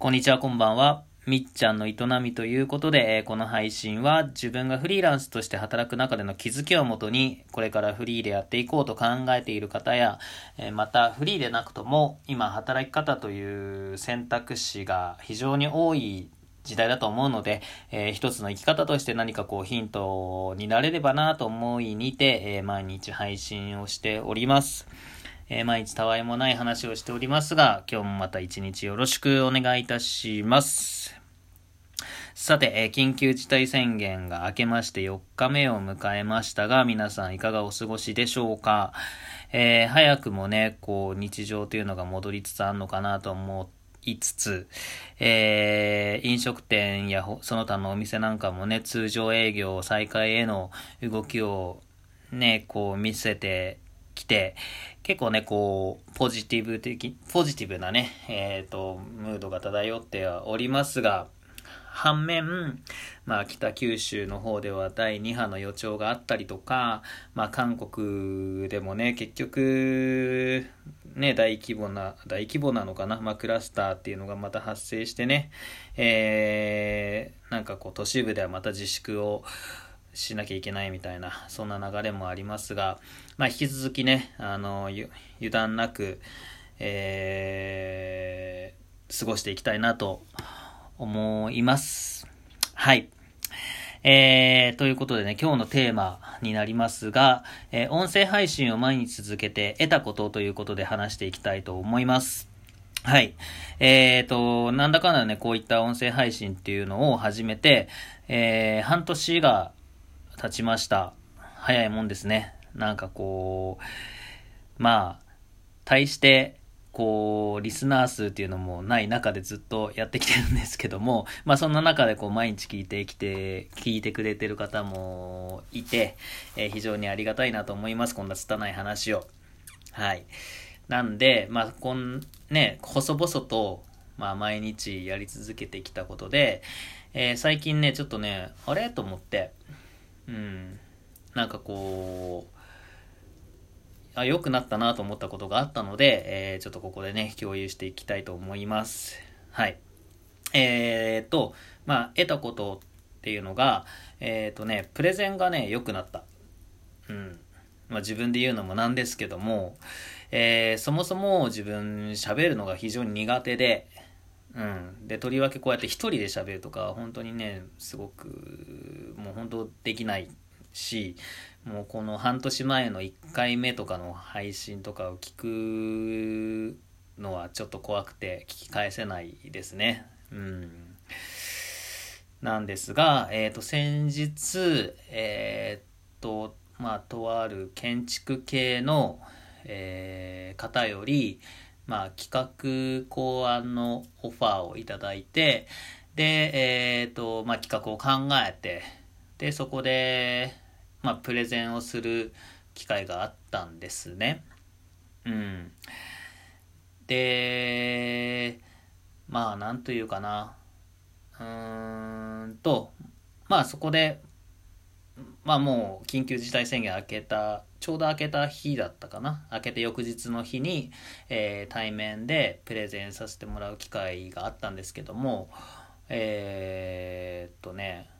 こんにちは、こんばんは。みっちゃんの営みということで、この配信は自分がフリーランスとして働く中での気づきをもとに、これからフリーでやっていこうと考えている方や、またフリーでなくとも、今働き方という選択肢が非常に多い時代だと思うので、えー、一つの生き方として何かこうヒントになれればなと思いにて、えー、毎日配信をしております。えー、毎日たわいもない話をしておりますが、今日もまた一日よろしくお願いいたします。さて、えー、緊急事態宣言が明けまして4日目を迎えましたが、皆さんいかがお過ごしでしょうか？えー、早くもね、こう、日常というのが戻りつつあるのかなと思っていつつ、えー、飲食店やその他のお店なんかもね、通常営業再開への動きをね、こう見せてきて、結構ね、こう、ポジティブ的、ポジティブなね、えっ、ー、と、ムードが漂ってはおりますが、反面、まあ、北九州の方では第2波の予兆があったりとか、まあ、韓国でもね、結局、ね、大規模な、大規模なのかな、まあ、クラスターっていうのがまた発生してね、えー、なんかこう、都市部ではまた自粛を、しなきゃいけないみたいな、そんな流れもありますが、まあ、引き続きね、あの、油断なく、えー、過ごしていきたいなと思います。はい。えー、ということでね、今日のテーマになりますが、えー、音声配信を毎日続けて得たことということで話していきたいと思います。はい。えーと、なんだかんだね、こういった音声配信っていうのを始めて、えー、半年が経ちました。早いもんですね。なんかこう、まあ、対して、こう、リスナー数っていうのもない中でずっとやってきてるんですけども、まあそんな中でこう毎日聞いてきて、聞いてくれてる方もいて、えー、非常にありがたいなと思います。こんな拙い話を。はい。なんで、まあこん、ね、細々と、まあ毎日やり続けてきたことで、えー、最近ね、ちょっとね、あれ？と思って、うん、なんかこう、あ良くなったなと思ったことがあったので、えー、ちょっとここでね、共有していきたいと思います。はい。えーと、まあ、得たことっていうのが、えーとね、プレゼンがね、良くなった。うん。まあ、自分で言うのもなんですけども、えー、そもそも自分喋るのが非常に苦手で、うん。で、とりわけこうやって一人で喋るとか、本当にね、すごく、もう本当できないし、もうこの半年前の1回目とかの配信とかを聞くのはちょっと怖くて聞き返せないですね。うん。なんですが、えっ、ー、と、先日、えっ、ー、と、まあ、とある建築系の、えー、方より、まあ、企画考案のオファーをいただいて、で、えっ、ー、と、まあ、企画を考えて、で、そこで、まあ、プレゼンをする機会があったんですね。うん。で、まあ、なんというかな。うーんと、まあ、そこで、まあもう緊急事態宣言明けた、ちょうど明けた日だったかな。明けて翌日の日に、えー、対面でプレゼンさせてもらう機会があったんですけども、えー、っとね、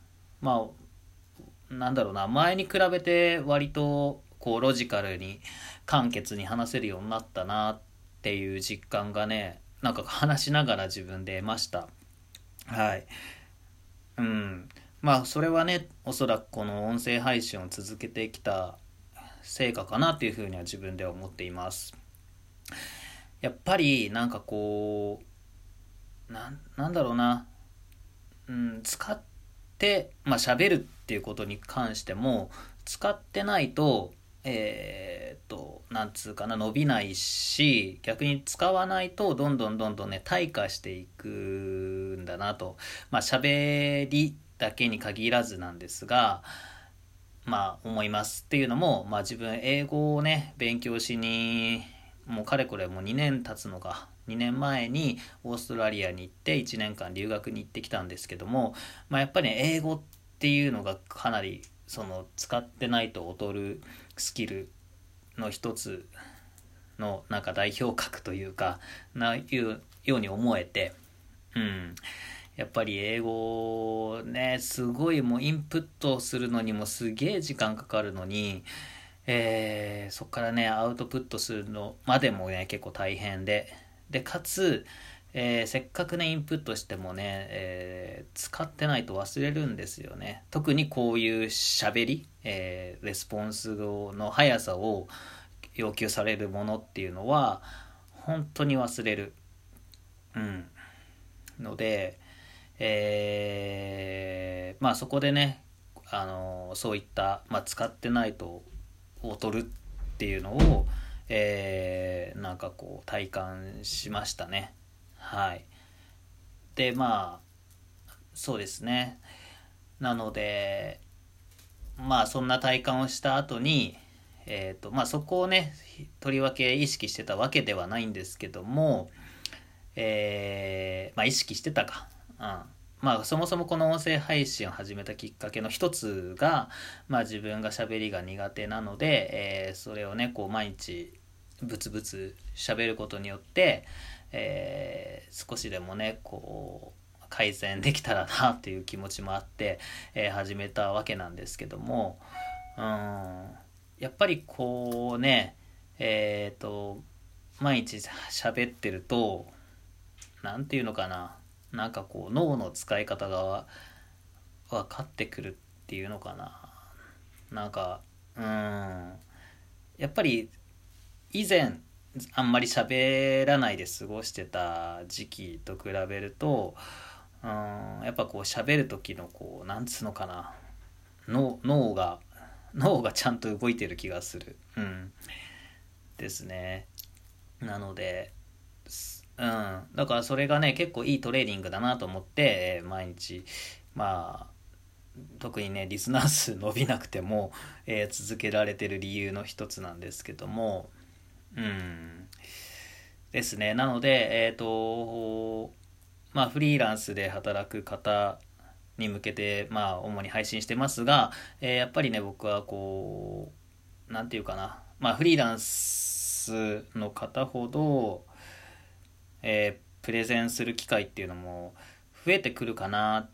まあ、なんだろうな、前に比べて割とこうロジカルに簡潔に話せるようになったなっていう実感がね、なんか話しながら自分で得ました。はい。うん。まあそれはねおそらくこの音声配信を続けてきた成果かなっていうふうには自分では思っています。やっぱりなんかこうなんだろうな、うん、使ってまあ喋るっていうことに関しても使ってないとえー、っとなんつうかな伸びないし逆に使わないとどんどんどんどんね退化していくんだなと。まあ喋りだけに限らずなんですが、まあ思います。っていうのも、まあ自分英語をね、勉強しに、もうかれこれもう2年経つのか、2年前にオーストラリアに行って1年間留学に行ってきたんですけども、まあやっぱり英語っていうのがかなりその使ってないと劣るスキルの一つのなんか代表格というかないうように思えてうん。やっぱり英語ね、すごいもうインプットするのにもすげえ時間かかるのに、えー、そっからね、アウトプットするのまでもね、結構大変で。で、かつ、えー、せっかくね、インプットしてもね、えー、使ってないと忘れるんですよね。特にこういう喋り、えレスポンスの速さを要求されるものっていうのは、本当に忘れる。うん。ので、えー、まあそこでねあのそういった、まあ、使ってないと劣るっていうのを、えー、なんかこう体感しましたね。はい。でまあそうですね。なのでまあそんな体感をした後にえーとまあ、そこをねとりわけ意識してたわけではないんですけども、えー、まあ意識してたか。うん、まあそもそもこの音声配信を始めたきっかけの一つが、まあ、自分が喋りが苦手なので、えー、それをねこう毎日ブツブツ喋ることによって、えー、少しでもねこう改善できたらなっていう気持ちもあって、えー、始めたわけなんですけどもうん。やっぱりこうねえっ、と毎日喋ってると何て言うのかな。なんかこう脳の使い方が分かってくるっていうのかな。なんかうん。やっぱり以前あんまり喋らないで過ごしてた時期と比べるとうんやっぱこう喋る時のこうなんつうのかな。脳が脳がちゃんと動いてる気がする。うん。ですね。なのでうん、だからそれがね結構いいトレーニングだなと思って、えー、毎日。まあ特にねリスナー数伸びなくても、えー、続けられてる理由の一つなんですけども。うん。ですね。なのでえっ、ー、とまあフリーランスで働く方に向けてまあ主に配信してますが、えー、やっぱりね僕はこう何て言うかな。まあフリーランスの方ほどえー、プレゼンする機会っていうのも増えてくるかな。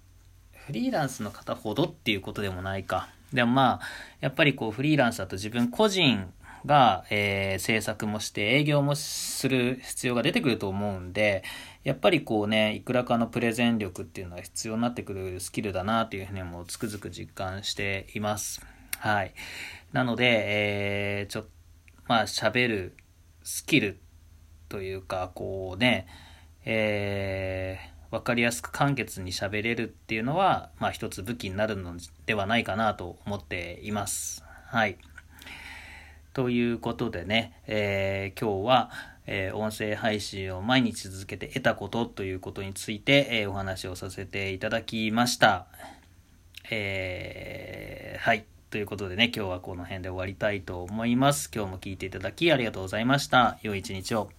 フリーランスの方ほどっていうことでもないか。でもまあやっぱりこうフリーランスだと自分個人が、えー、制作もして営業もする必要が出てくると思うんでやっぱりこうねいくらかのプレゼン力っていうのは必要になってくるスキルだなというふうにもつくづく実感しています。はい。なので、えー、ちょっとまあ喋るスキルというか、こうね、えー、分かりやすく簡潔に喋れるっていうのは、まあ一つ武器になるのではないかなと思っています。はい。ということでね、えー、今日は、えー、音声配信を毎日続けて得たことということについて、えー、お話をさせていただきました。えー、はい。ということでね、今日はこの辺で終わりたいと思います。今日も聞いていただきありがとうございました。良い一日を。